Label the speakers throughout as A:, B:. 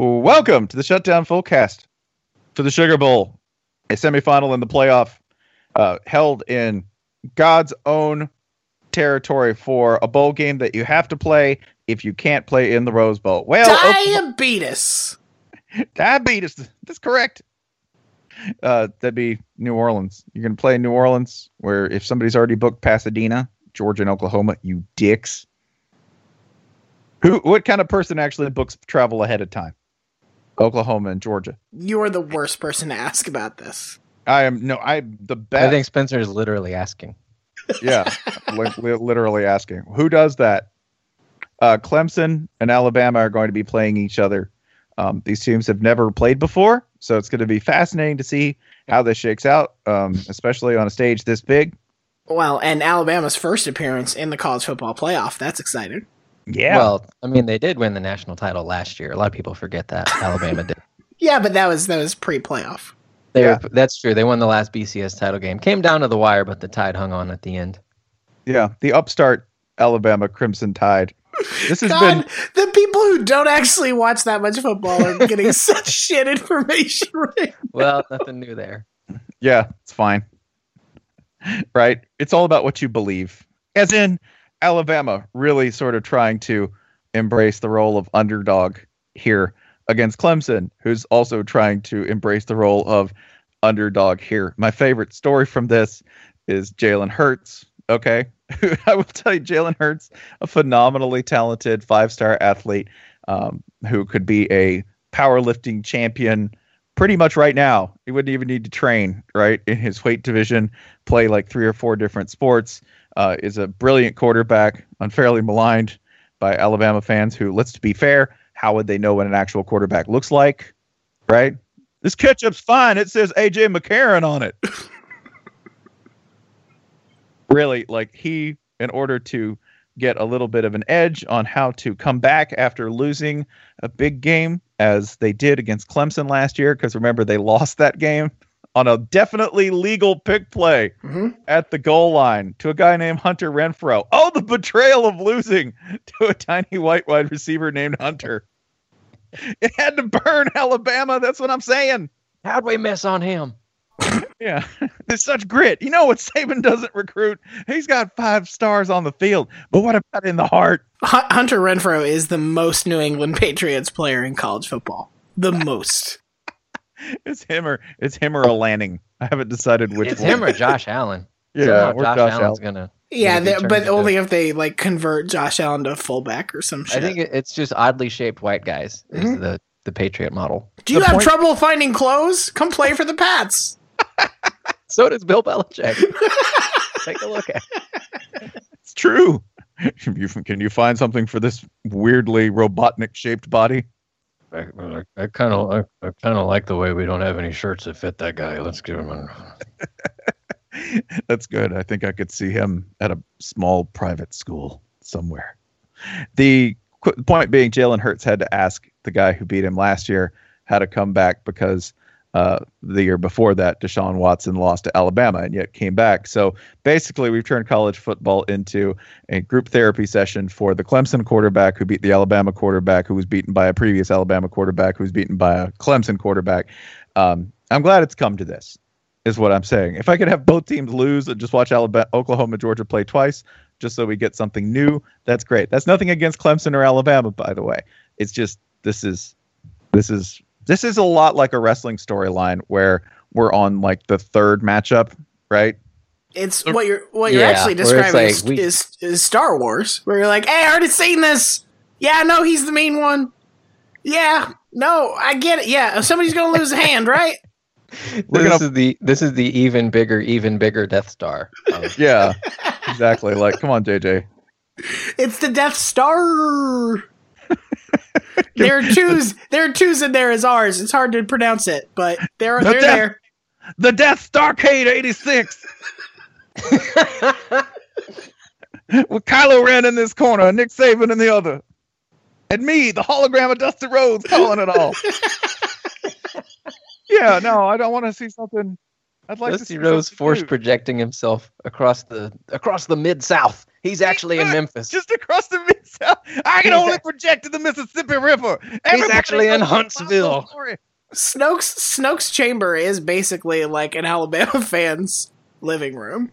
A: Welcome to the Shutdown Fullcast for the Sugar Bowl, a semifinal in the playoff uh, held in God's own territory for a bowl game that you have to play if you can't play in the Rose Bowl. Well,
B: Diabetes.
A: diabetes. That's correct. Uh, that'd be New Orleans. You're gonna play in New Orleans, where if somebody's already booked Pasadena, Georgia, and Oklahoma, you dicks. Who? What kind of person actually books travel ahead of time? Oklahoma and Georgia.
B: You are the worst person to ask about this.
A: I am no. I the best.
C: I think Spencer is literally asking.
A: yeah, li- li- literally asking who does that. Uh, Clemson and Alabama are going to be playing each other. Um, these teams have never played before, so it's going to be fascinating to see how this shakes out, um, especially on a stage this big.
B: Well, and Alabama's first appearance in the college football playoff. That's exciting.
A: Yeah.
C: Well, I mean, they did win the national title last year. A lot of people forget that Alabama did.
B: Yeah, but that was that was pre-playoff.
C: They
A: Yeah.
C: were, that's true. They won the last BCS title game. Came down to the wire, but the tide hung on at the end.
A: yeah. The upstart Alabama Crimson Tide. This has
B: God,
A: been
B: the people who don't actually watch that much football are getting such shit information. Right?
C: Well, nothing new there.
A: Yeah, it's fine. Right? It's all about what you believe. As in Alabama really sort of trying to embrace the role of underdog here against Clemson, who's also trying to embrace the role of underdog here. My favorite story from this is Jalen Hurts. Okay. I will tell you, Jalen Hurts, a phenomenally talented five star athlete um, who could be a powerlifting champion pretty much right now. He wouldn't even need to train, right? In his weight division, play like three or four different sports. Uh, is a brilliant quarterback, unfairly maligned by Alabama fans who, let's be fair, how would they know what an actual quarterback looks like, right? This ketchup's fine. It says AJ McCarron on it. really, like he, in order to get a little bit of an edge on how to come back after losing a big game as they did against Clemson last year, because remember, they lost that game on a definitely legal pick play
B: Mhm.
A: at the goal line to a guy named Hunter Renfrow. Oh, the betrayal of losing to a tiny white wide receiver named Hunter. It had to burn Alabama. That's what I'm saying.
C: How'd we miss on him?
A: Yeah, it's such grit. You know what Saban doesn't recruit? He's got five stars on the field, but what about in the heart?
B: Hu- Hunter Renfrow is the most New England Patriots player in college football. The most.
A: It's him or it's him or a Lanning. I haven't decided which.
C: It's
A: one.
C: him or Josh Allen.
A: Yeah,
C: Somehow
A: or
C: Josh,
A: Josh
C: Allen's
A: Allen.
C: gonna.
B: Yeah, they- but
C: into-
B: only if they like convert Josh Allen to fullback or some shit.
C: I think it's just oddly shaped white guys is
B: Mhm.
C: the the Patriot model.
B: Do you
A: the
B: have
A: point-
B: trouble finding clothes? Come play for the Pats.
C: So does Bill Belichick. Take a look at. it.
A: It's true. Can you, can you find something for this weirdly Robotnik shaped body?
C: I, I kind of I, I kind of like the way we don't have any shirts that fit that guy. Let's give him a.
A: That's good. I think I could see him at a small private school somewhere. The qu- point being, Jalen Hurts had to ask the guy who beat him last year how to come back because uh, the year before that, Deshaun Watson lost to Alabama and yet came back. So basically, we've turned college football into a group therapy session for the Clemson quarterback who beat the Alabama quarterback who was beaten by a previous Alabama quarterback who was beaten by a Clemson quarterback. Um, I'm glad it's come to this is what I'm saying. If I could have both teams lose and just watch Alabama, Oklahoma, Georgia play twice, just so we get something new, that's great. That's nothing against Clemson or Alabama, by the way. It's just this is this is this is a lot like a wrestling storyline where we're on like the third matchup, right?
B: It's what you're what you're
C: Yeah,
B: actually describing
C: like
B: is,
C: we-
B: is is Star Wars, where you're like, "Hey, I already seen this. Yeah, no, he's the mean one. Yeah, no, I get it. Yeah, somebody's gonna lose a hand, right?
C: This
A: gonna-
C: is the this is the even bigger, even bigger Death Star. of- um,
A: Yeah, exactly. Like, come on, JJ.
B: It's the Death Star. there are twos. There are twos in there as ours. It's hard to pronounce it, but they're
A: The
B: they're
A: Death-
B: there.
A: The Death Starrcade 86 with Kylo Ren in this corner, and Nick Saban in the other. And me, the hologram of Dusty Rhodes, calling it all. yeah, no, I don't want to see something. I'd like to
C: Dusty
A: see Rhodes
C: force projecting himself across the across the mid South
D: He's actually in Memphis.
A: just across the mid south. I can only project to the Mississippi River. Everybody
D: actually in Huntsville.
A: Bible story.
B: Snoke's Snoke's chamber is basically like an Alabama fan's living room.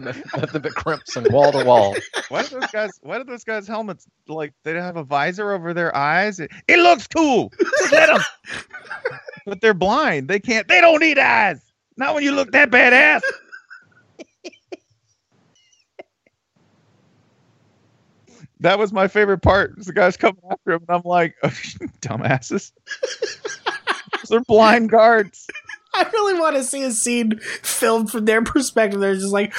D: Nothing but crimson wall to wall.
A: Why do those guys? Why do those guys' helmets like they don't have a visor over their eyes? It, it looks cool. Just let them. but they're blind. They can't. They don't need eyes. Not when you look that badass. That was my favorite part. was The guys coming after him, and I'm like, dumbasses. they're blind guards.
B: I really want to see a scene filmed from their perspective. They're just like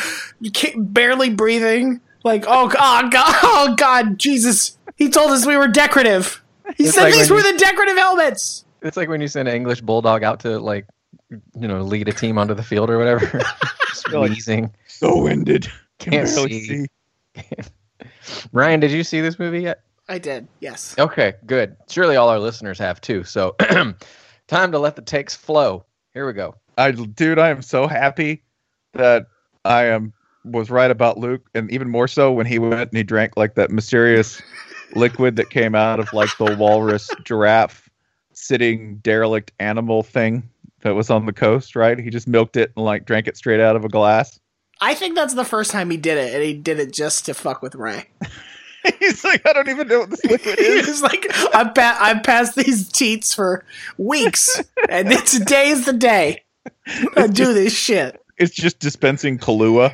B: ca- barely breathing. Like, oh god, oh, god, oh god, Jesus! He told us we were decorative. He
D: It's
B: said
D: like
B: these were
D: you-
B: the decorative helmets.
D: It's like when you send an English bulldog out to like, you know, lead a team onto the field or whatever. Just
A: You're like-
D: wheezing.
A: So winded. Can
D: Can't
A: barely
D: see. Ryan, did you see this movie yet?
B: I did. Yes.
D: Okay, good. Surely all our listeners have too. So, time to let the takes flow. Here we go.
A: I dude, I am so happy that I am was right about Luke, and even more so when he went and he drank like that mysterious liquid that came out of like the walrus giraffe sitting derelict animal thing that was on the coast, right? He just milked it and like drank it straight out of a glass.
B: I think that's the first time he did it, and he did it just to fuck with Rey.
A: He's like, I don't even know what this liquid is.
B: was like, I've, pa- I've passed these teats for weeks, and then today is the day. I do this shit.
A: It's just dispensing Kahlua.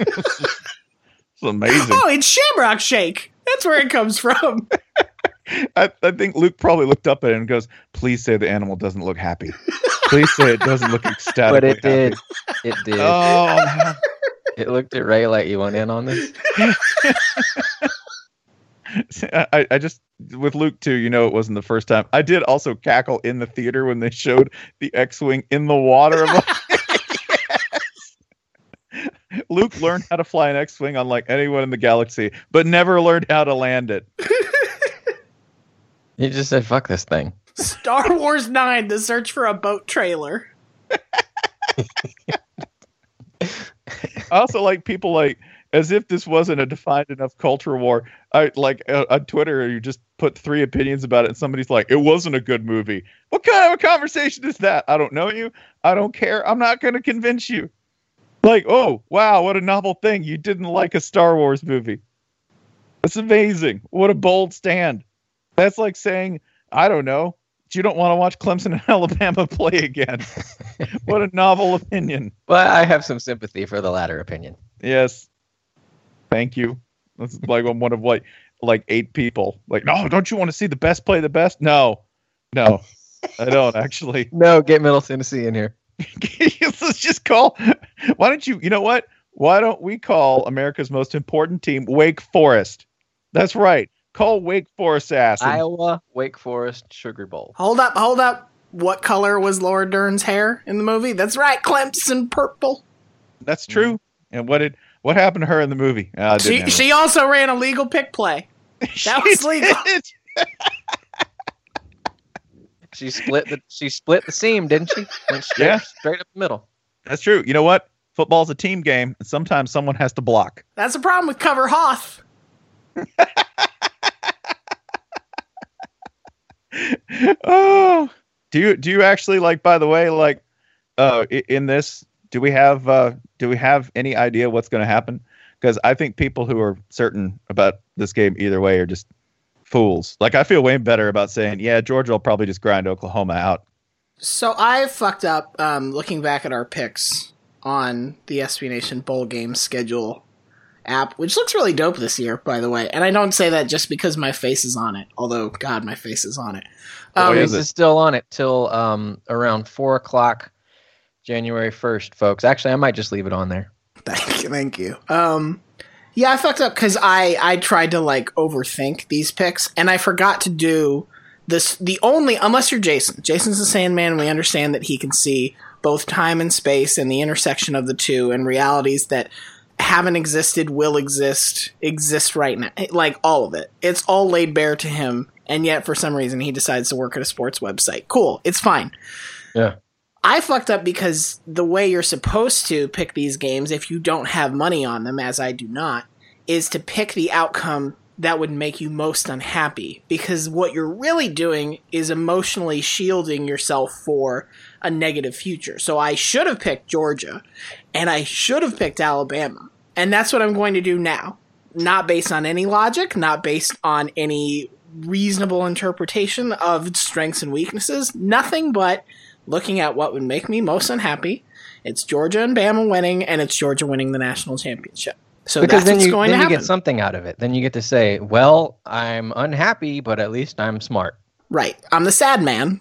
A: it's amazing.
B: Oh, it's Shamrock Shake. That's where it comes from.
A: I, I think Luke probably looked up at it and goes, "Please say the animal doesn't look happy. Please say it doesn't look ecstatic."
D: But it did. It did.
A: Oh, man.
D: It looked at Rey like you went in on this.
A: I, I just with Luke too. You know, it wasn't the first time. I did also cackle in the theater when they showed the X-wing in the water. I'm like, yes. Luke learned how to fly an X-wing unlike anyone in the galaxy, but never learned how to land it.
D: He just said, "Fuck this thing."
B: Star Wars 9, The Search for a Boat Trailer.
A: I also like people like as if this wasn't a defined enough culture war. I like uh, on Twitter you just put three opinions about it, and somebody's like, "It wasn't a good movie." What kind of a conversation is that? I don't know you. I don't care. I'm not going to convince you. Like, oh wow, what a novel thing! You didn't like a Star Wars movie. That's amazing. What a bold stand. That's like saying, I don't know, you don't want to watch Clemson and Alabama play again. what a novel opinion.
D: But I have some sympathy for the latter opinion.
A: Yes. Thank you. That's like I'm one of like like eight people. Like, no, don't you want to see the best play the best? No. No. I don't actually.
D: No, get Middle Tennessee in here.
A: Let's just call why don't you you know what? Why don't we call America's most important team Wake Forest? That's right. Call Wake Forest ass.
D: Iowa, Wake Forest, Sugar Bowl.
B: Hold up, hold up. What color was Laura Dern's hair in the movie? That's right, Clemson purple.
A: That's true. And what did what happened to her in the movie? Ah,
B: She
A: happen.
B: she also ran a legal pick play. That
A: She
B: was legal.
D: She split the she split the seam, didn't she? Went straight,
A: Yeah.
D: straight up the middle.
A: That's true. You know what? Football's a team game, and sometimes someone has to block.
B: That's the problem with Cover Hoth.
A: oh, do you do you actually like? By the way, like, uh, in this, do we have uh, do we have any idea what's going to happen? Because I think people who are certain about this game either way are just fools. Like, I feel way better about saying, yeah, Georgia will probably just grind Oklahoma out.
B: So I fucked up um, looking back at our picks on the SB Nation bowl game schedule app, which looks really dope this year, by the way. And I don't say that just because my face is on it, although God, my face is on it.
A: Oh,
B: Um,
A: is
D: This
A: it?
D: is still on it till um, around four o'clock, January first, folks. Actually, I might just leave it on there.
B: Thank you, thank you. Um, yeah, I fucked up because I I tried to like overthink these picks, and I forgot to do this. The only unless you're Jason, Jason's the Sandman. We understand that he can see both time and space and the intersection of the two, and realities that haven't existed, will exist, exist right now. Like all of it, it's all laid bare to him, and yet for some reason he decides to work at a sports website. Cool, it's fine.
D: Yeah.
B: I fucked up because the way you're supposed to pick these games, if you don't have money on them, as I do not, is to pick the outcome that would make you most unhappy. Because what you're really doing is emotionally shielding yourself for a negative future. So I should have picked Georgia and I should have picked Alabama. And that's what I'm going to do now. Not based on any logic, not based on any reasonable interpretation of strengths and weaknesses, nothing but looking at what would make me most unhappy. It's Georgia and Bama winning, and it's Georgia winning the national championship. So
D: because
B: that's
D: then
B: what's
D: you
B: going
D: then
B: to
D: you get something out of it. Then you get to say, "Well, I'm unhappy, but at least I'm smart."
B: right. I'm the sad man,